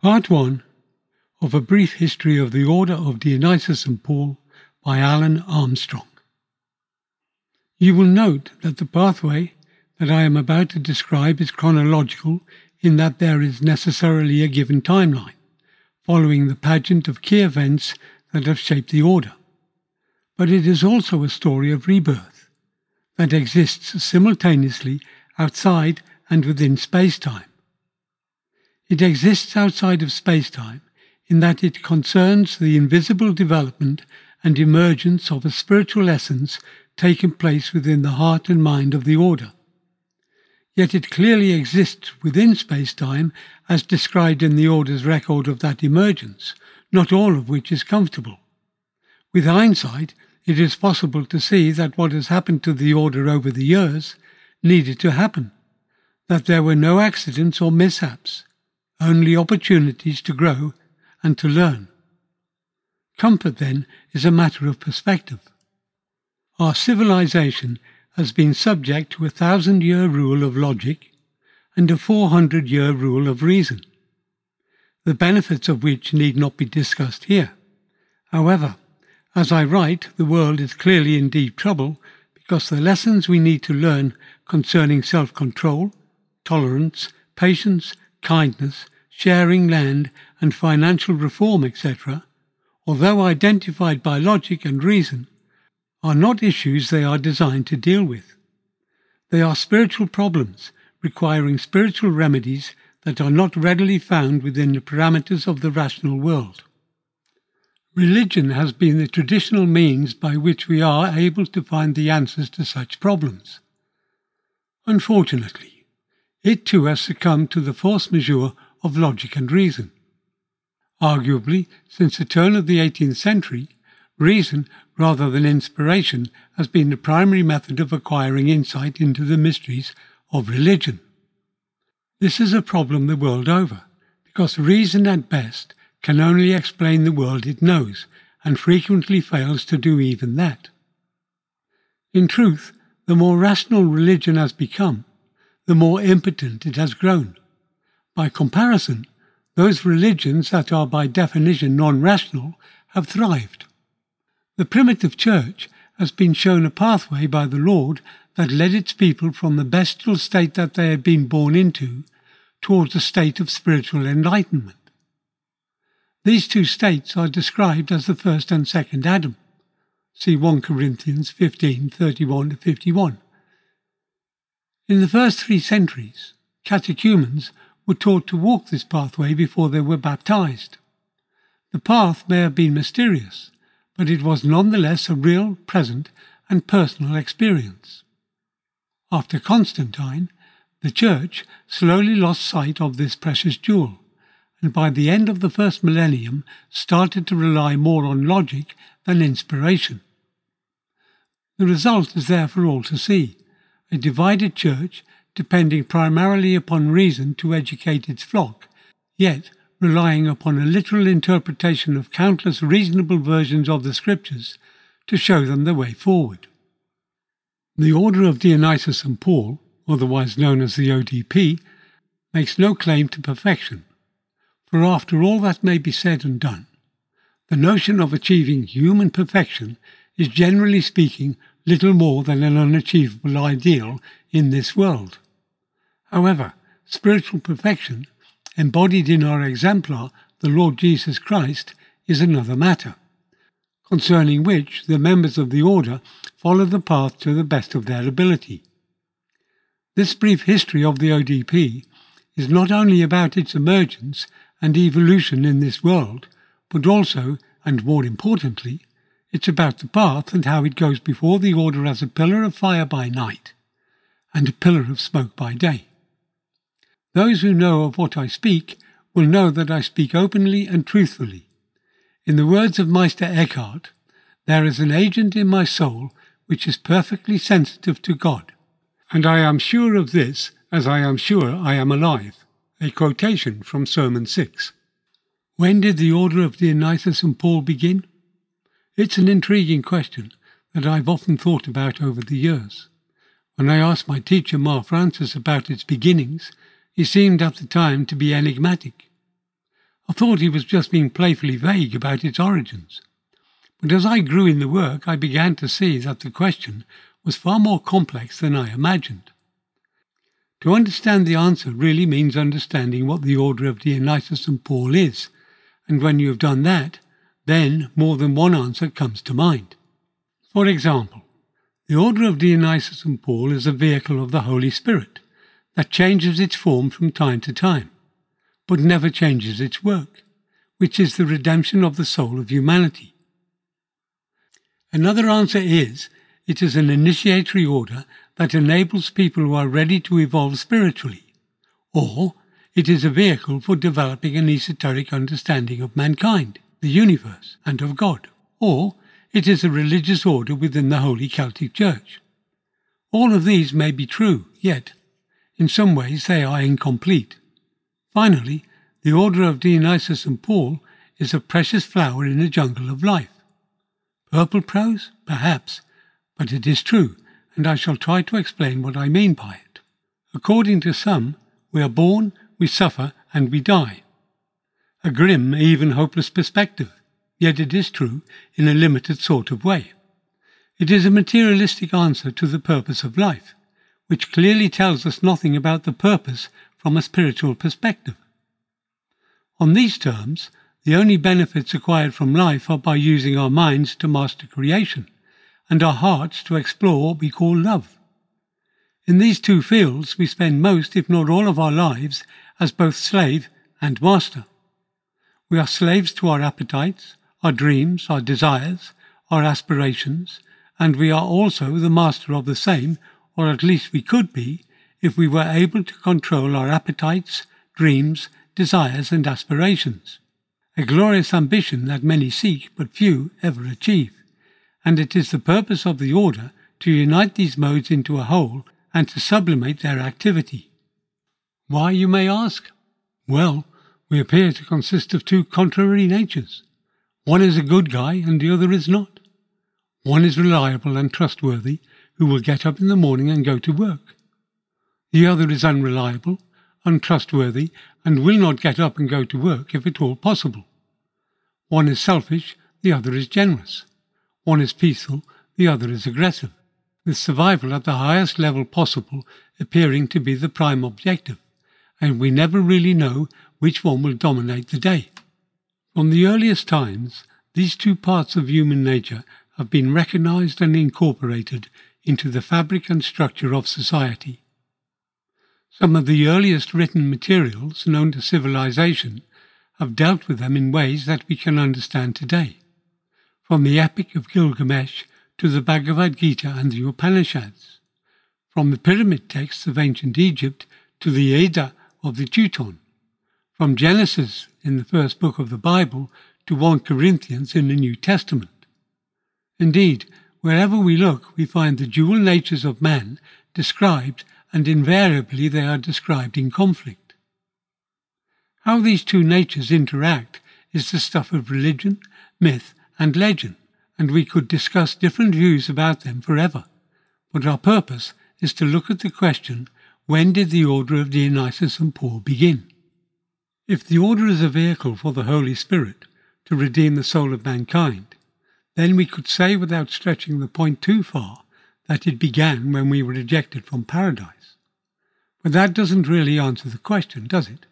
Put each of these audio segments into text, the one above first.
Part 1 of A Brief History of the Order of Dionysius and Paul by Alan Armstrong. You will note that the pathway that I am about to describe is chronological in that there is necessarily a given timeline, following the pageant of key events that have shaped the order. But it is also a story of rebirth that exists simultaneously outside and within space-time. It exists outside of space-time in that it concerns the invisible development and emergence of a spiritual essence taking place within the heart and mind of the order. Yet it clearly exists within space-time as described in the order's record of that emergence, not all of which is comfortable. With hindsight, it is possible to see that what has happened to the order over the years needed to happen, that there were no accidents or mishaps, only opportunities to grow and to learn. Comfort, then, is a matter of perspective. Our civilization has been subject to a thousand year rule of logic and a 400 year rule of reason, the benefits of which need not be discussed here. However, as I write, the world is clearly in deep trouble because the lessons we need to learn concerning self control, tolerance, patience, kindness, sharing land, and financial reform, etc., although identified by logic and reason, are not issues they are designed to deal with. They are spiritual problems requiring spiritual remedies that are not readily found within the parameters of the rational world. Religion has been the traditional means by which we are able to find the answers to such problems. Unfortunately, it too has succumbed to the force majeure of logic and reason. Arguably, since the turn of the 18th century, reason rather than inspiration has been the primary method of acquiring insight into the mysteries of religion. This is a problem the world over, because reason at best can only explain the world it knows, and frequently fails to do even that. In truth, the more rational religion has become, the more impotent it has grown. By comparison, those religions that are by definition non rational have thrived. The primitive church has been shown a pathway by the Lord that led its people from the bestial state that they had been born into towards a state of spiritual enlightenment. These two states are described as the first and second Adam. See 1 Corinthians 15 31 51. In the first three centuries, catechumens were taught to walk this pathway before they were baptized. The path may have been mysterious, but it was nonetheless a real, present, and personal experience. After Constantine, the Church slowly lost sight of this precious jewel, and by the end of the first millennium started to rely more on logic than inspiration. The result is there for all to see a divided church depending primarily upon reason to educate its flock, yet relying upon a literal interpretation of countless reasonable versions of the scriptures to show them the way forward. The Order of Dionysius and Paul, otherwise known as the ODP, makes no claim to perfection, for after all that may be said and done, the notion of achieving human perfection is generally speaking little more than an unachievable ideal in this world. However, spiritual perfection, embodied in our exemplar, the Lord Jesus Christ, is another matter, concerning which the members of the order follow the path to the best of their ability. This brief history of the ODP is not only about its emergence and evolution in this world, but also, and more importantly, it's about the path and how it goes before the order as a pillar of fire by night and a pillar of smoke by day. Those who know of what I speak will know that I speak openly and truthfully. In the words of Meister Eckhart, there is an agent in my soul which is perfectly sensitive to God, and I am sure of this as I am sure I am alive. A quotation from Sermon 6. When did the order of the Dionysius and Paul begin? It's an intriguing question that I've often thought about over the years. When I asked my teacher, Ma Francis, about its beginnings, he seemed at the time to be enigmatic. I thought he was just being playfully vague about its origins. But as I grew in the work, I began to see that the question was far more complex than I imagined. To understand the answer really means understanding what the order of Dionysius and Paul is, and when you have done that, then more than one answer comes to mind. For example, the order of Dionysius and Paul is a vehicle of the Holy Spirit that changes its form from time to time, but never changes its work, which is the redemption of the soul of humanity. Another answer is it is an initiatory order that enables people who are ready to evolve spiritually, or it is a vehicle for developing an esoteric understanding of mankind, the universe, and of God, or it is a religious order within the Holy Celtic Church. All of these may be true, yet, in some ways, they are incomplete. Finally, the order of Dionysus and Paul is a precious flower in the jungle of life. Purple prose? Perhaps, but it is true, and I shall try to explain what I mean by it. According to some, we are born, we suffer, and we die. A grim, even hopeless perspective, yet it is true in a limited sort of way. It is a materialistic answer to the purpose of life, which clearly tells us nothing about the purpose from a spiritual perspective. On these terms, the only benefits acquired from life are by using our minds to master creation and our hearts to explore what we call love. In these two fields, we spend most, if not all, of our lives as both slave and master. We are slaves to our appetites, our dreams, our desires, our aspirations, and we are also the master of the same, or at least we could be, if we were able to control our appetites, dreams, desires, and aspirations. A glorious ambition that many seek but few ever achieve and it is the purpose of the order to unite these modes into a whole and to sublimate their activity. Why, you may ask? Well, we appear to consist of two contrary natures. One is a good guy and the other is not. One is reliable and trustworthy, who will get up in the morning and go to work. The other is unreliable, untrustworthy, and will not get up and go to work if at all possible. One is selfish, the other is generous. One is peaceful, the other is aggressive, with survival at the highest level possible appearing to be the prime objective, and we never really know which one will dominate the day. From the earliest times, these two parts of human nature have been recognized and incorporated into the fabric and structure of society. Some of the earliest written materials known to civilization have dealt with them in ways that we can understand today from the Epic of Gilgamesh to the Bhagavad Gita and the Upanishads, from the pyramid texts of ancient Egypt to the Edda of the Teuton, from Genesis in the first book of the Bible to 1 Corinthians in the New Testament. Indeed, wherever we look, we find the dual natures of man described, and invariably they are described in conflict. How these two natures interact is the stuff of religion, myth, and legend, and we could discuss different views about them forever. But our purpose is to look at the question when did the order of Dionysius and Paul begin? If the order is a vehicle for the Holy Spirit to redeem the soul of mankind, then we could say without stretching the point too far that it began when we were ejected from paradise. But that doesn't really answer the question, does it?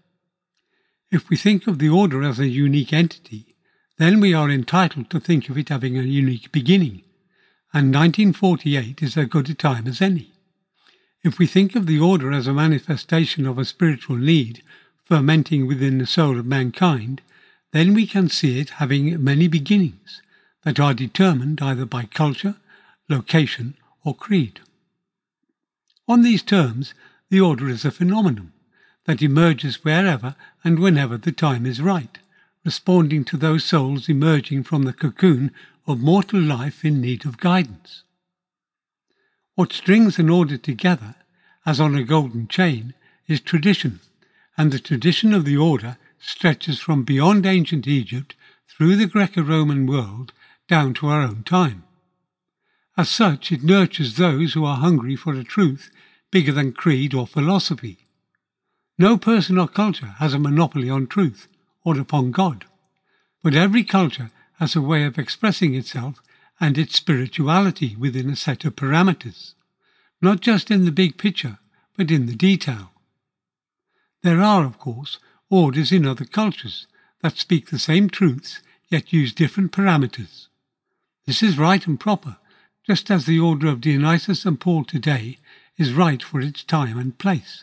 If we think of the order as a unique entity, then we are entitled to think of it having a unique beginning, and 1948 is as good a time as any. If we think of the order as a manifestation of a spiritual need fermenting within the soul of mankind, then we can see it having many beginnings that are determined either by culture, location, or creed. On these terms, the order is a phenomenon that emerges wherever and whenever the time is right responding to those souls emerging from the cocoon of mortal life in need of guidance. What strings an order together, as on a golden chain, is tradition, and the tradition of the order stretches from beyond ancient Egypt through the Greco Roman world down to our own time. As such, it nurtures those who are hungry for a truth bigger than creed or philosophy. No person or culture has a monopoly on truth, or upon God. But every culture has a way of expressing itself and its spirituality within a set of parameters, not just in the big picture, but in the detail. There are, of course, orders in other cultures that speak the same truths yet use different parameters. This is right and proper, just as the order of Dionysus and Paul today is right for its time and place.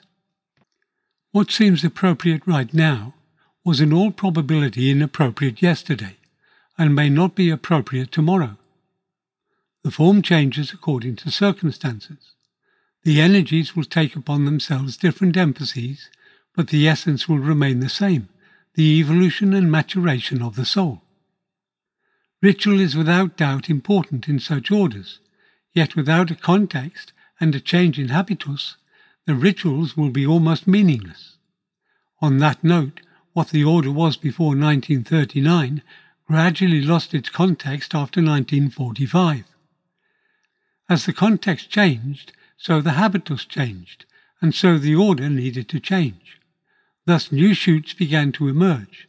What seems appropriate right now was in all probability inappropriate yesterday, and may not be appropriate tomorrow. The form changes according to circumstances. The energies will take upon themselves different emphases, but the essence will remain the same the evolution and maturation of the soul. Ritual is without doubt important in such orders, yet without a context and a change in habitus, the rituals will be almost meaningless. On that note, what the order was before 1939 gradually lost its context after 1945. As the context changed, so the habitus changed, and so the order needed to change. Thus new shoots began to emerge,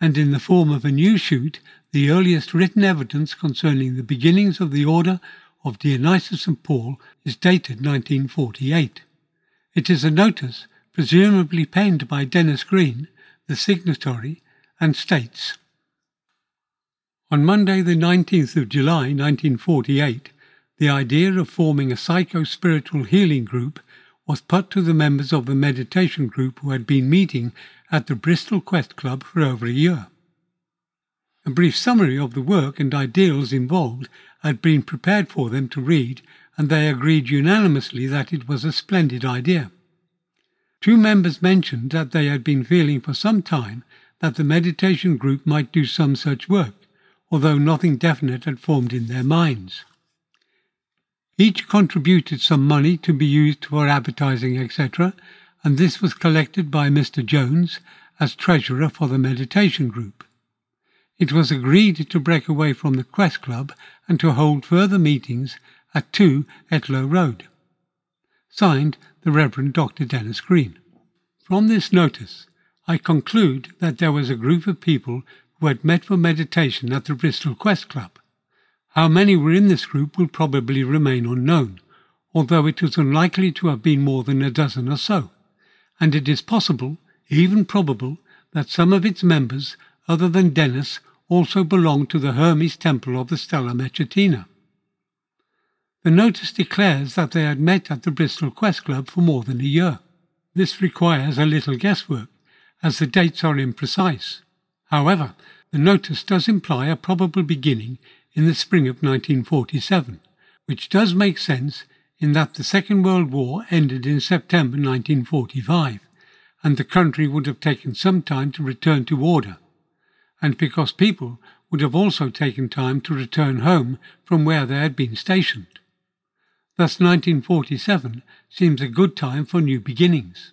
and in the form of a new shoot, the earliest written evidence concerning the beginnings of the order of Dionysius and Paul is dated 1948. It is a notice, presumably penned by Dennis Green, the signatory, and states On Monday, the 19th of July 1948, the idea of forming a psycho spiritual healing group was put to the members of the meditation group who had been meeting at the Bristol Quest Club for over a year. A brief summary of the work and ideals involved had been prepared for them to read, and they agreed unanimously that it was a splendid idea. Two members mentioned that they had been feeling for some time that the meditation group might do some such work, although nothing definite had formed in their minds. Each contributed some money to be used for advertising, etc., and this was collected by Mr. Jones as treasurer for the meditation group. It was agreed to break away from the Quest Club and to hold further meetings at 2 Etlow Road. Signed, the Reverend Dr. Dennis Green. From this notice, I conclude that there was a group of people who had met for meditation at the Bristol Quest Club. How many were in this group will probably remain unknown, although it is unlikely to have been more than a dozen or so, and it is possible, even probable, that some of its members, other than Dennis, also belonged to the Hermes Temple of the Stella Matutina. The notice declares that they had met at the Bristol Quest Club for more than a year. This requires a little guesswork, as the dates are imprecise. However, the notice does imply a probable beginning in the spring of 1947, which does make sense in that the Second World War ended in September 1945, and the country would have taken some time to return to order and because people would have also taken time to return home from where they had been stationed. Thus 1947 seems a good time for new beginnings.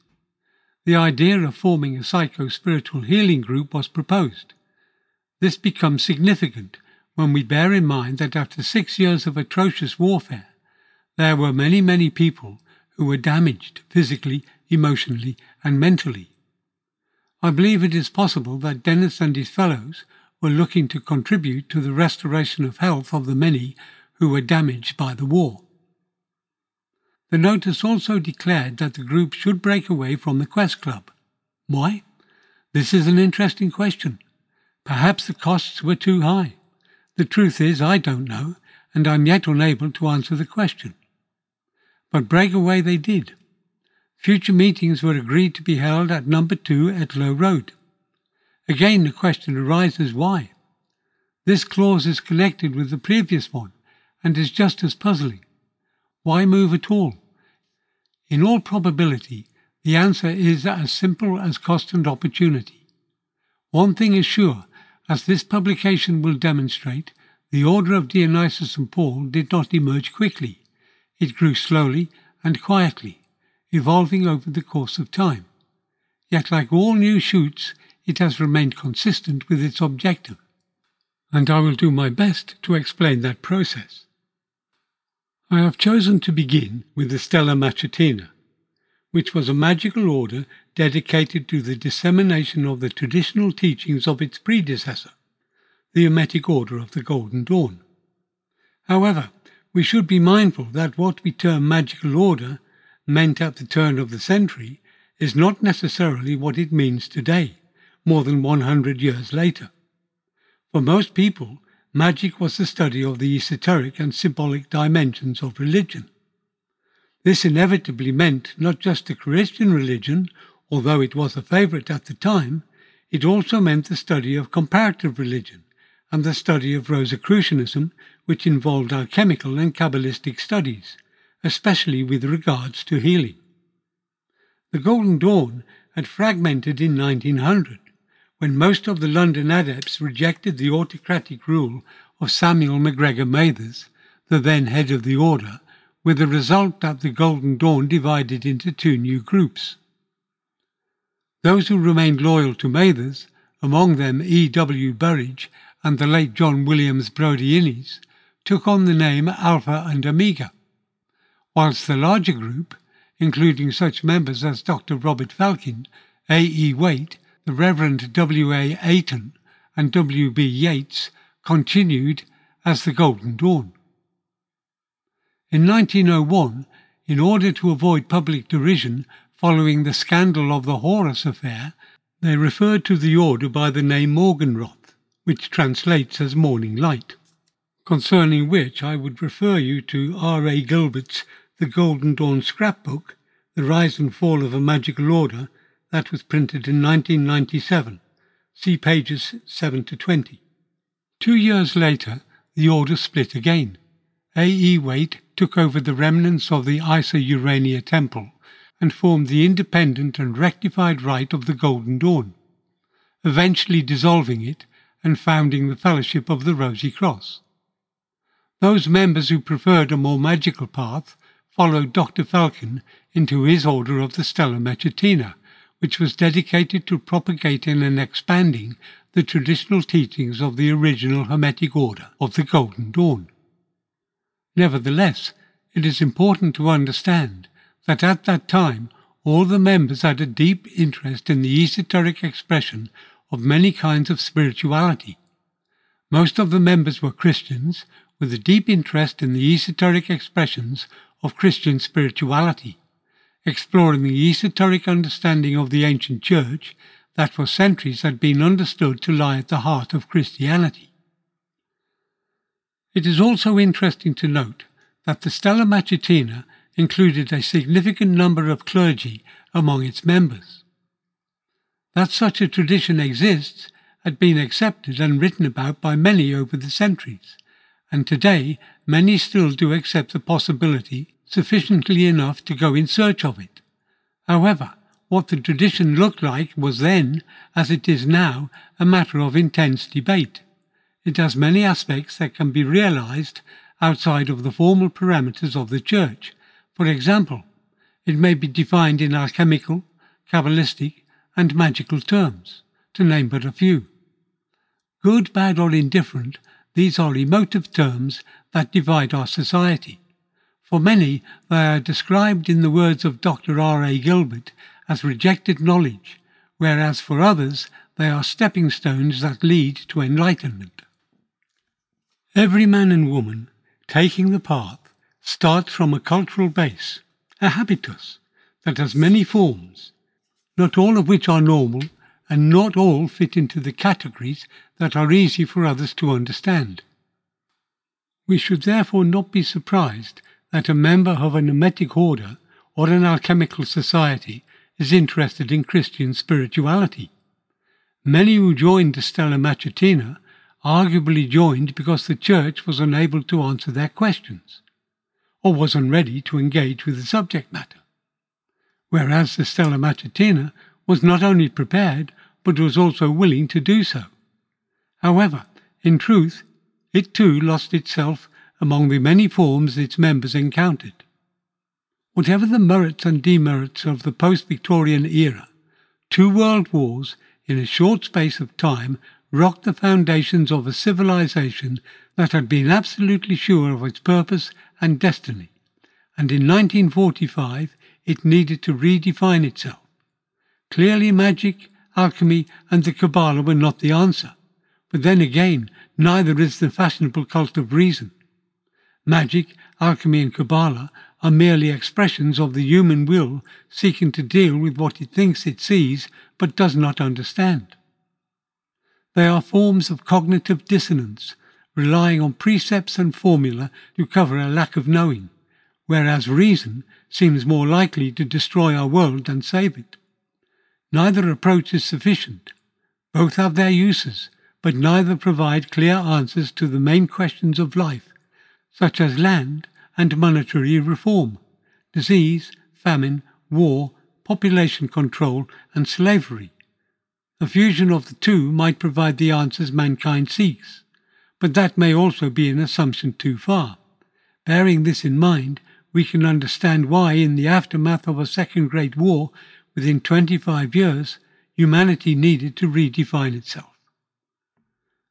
The idea of forming a psycho-spiritual healing group was proposed. This becomes significant when we bear in mind that after six years of atrocious warfare, there were many, many people who were damaged physically, emotionally, and mentally. I believe it is possible that Dennis and his fellows were looking to contribute to the restoration of health of the many who were damaged by the war. The notice also declared that the group should break away from the Quest Club. Why? This is an interesting question. Perhaps the costs were too high. The truth is, I don't know, and I'm yet unable to answer the question. But break away they did. Future meetings were agreed to be held at number 2 Etlow Road. Again, the question arises why? This clause is connected with the previous one and is just as puzzling. Why move at all? In all probability, the answer is as simple as cost and opportunity. One thing is sure, as this publication will demonstrate, the order of Dionysius and Paul did not emerge quickly. It grew slowly and quietly evolving over the course of time. Yet, like all new shoots, it has remained consistent with its objective. And I will do my best to explain that process. I have chosen to begin with the Stella Matutina, which was a magical order dedicated to the dissemination of the traditional teachings of its predecessor, the Hermetic Order of the Golden Dawn. However, we should be mindful that what we term magical order meant at the turn of the century is not necessarily what it means today, more than 100 years later. For most people, magic was the study of the esoteric and symbolic dimensions of religion. This inevitably meant not just the Christian religion, although it was a favorite at the time, it also meant the study of comparative religion and the study of Rosicrucianism, which involved alchemical and Kabbalistic studies, especially with regards to healing. The Golden Dawn had fragmented in 1900, when most of the London adepts rejected the autocratic rule of Samuel MacGregor Mathers, the then head of the order, with the result that the Golden Dawn divided into two new groups. Those who remained loyal to Mathers, among them E. W. Berridge and the late John Williams Brodie Innes, took on the name Alpha and Omega, whilst the larger group, including such members as Dr. Robert Felkin, A. E. Waite, the Reverend W. A. Ayton, and W. B. Yeats, continued as the Golden Dawn. In 1901, in order to avoid public derision following the scandal of the Horos affair, they referred to the order by the name Morgenroth, which translates as morning light, concerning which I would refer you to R. A. Gilbert's The Golden Dawn Scrapbook, The Rise and Fall of a Magical Order, that was printed in 1997. See pages 7 to 20. Two years later, the order split again. A. E. Waite took over the remnants of the Isis Urania temple and formed the independent and rectified rite of the Golden Dawn, eventually dissolving it and founding the Fellowship of the Rosy Cross. Those members who preferred a more magical path followed Dr. Felkin into his order of the Stella Matutina, which was dedicated to propagating and expanding the traditional teachings of the original Hermetic Order of the Golden Dawn. Nevertheless, it is important to understand that at that time all the members had a deep interest in the esoteric expression of many kinds of spirituality. Most of the members were Christians with a deep interest in the esoteric expressions of Christian spirituality, exploring the esoteric understanding of the ancient church that for centuries had been understood to lie at the heart of Christianity. It is also interesting to note that the Stella Matutina included a significant number of clergy among its members. That such a tradition exists had been accepted and written about by many over the centuries, and today many still do accept the possibility sufficiently enough to go in search of it. However, what the tradition looked like was then, as it is now, a matter of intense debate. It has many aspects that can be realized outside of the formal parameters of the Church. For example, it may be defined in alchemical, Kabbalistic, and magical terms, to name but a few. Good, bad, or indifferent, these are emotive terms that divide our society. For many, they are described in the words of Dr. R. A. Gilbert as rejected knowledge, whereas for others, they are stepping stones that lead to enlightenment. Every man and woman taking the path starts from a cultural base, a habitus, that has many forms, not all of which are normal and not all fit into the categories that are easy for others to understand. We should therefore not be surprised that a member of an Hermetic order or an alchemical society is interested in Christian spirituality. Many who joined the Stella Matutina arguably joined because the Church was unable to answer their questions, or wasn't ready to engage with the subject matter. Whereas the Stella Matutina was not only prepared, but was also willing to do so. However, in truth, it too lost itself among the many forms its members encountered. Whatever the merits and demerits of the post Victorian era, two world wars in a short space of time rocked the foundations of a civilization that had been absolutely sure of its purpose and destiny, and in 1945 it needed to redefine itself. Clearly, magic, alchemy, and the Kabbalah were not the answer. But then again, neither is the fashionable cult of reason. Magic, alchemy, and Kabbalah are merely expressions of the human will seeking to deal with what it thinks it sees but does not understand. They are forms of cognitive dissonance, relying on precepts and formula to cover a lack of knowing, whereas reason seems more likely to destroy our world than save it. Neither approach is sufficient. Both have their uses, but neither provide clear answers to the main questions of life, such as land and monetary reform, disease, famine, war, population control, and slavery. A fusion of the two might provide the answers mankind seeks, but that may also be an assumption too far. Bearing this in mind, we can understand why, in the aftermath of a Second Great War, within 25 years, humanity needed to redefine itself.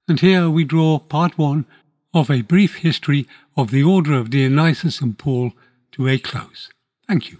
And here we draw part one of a brief history of the Order of Dionysus and Paul to a close. Thank you.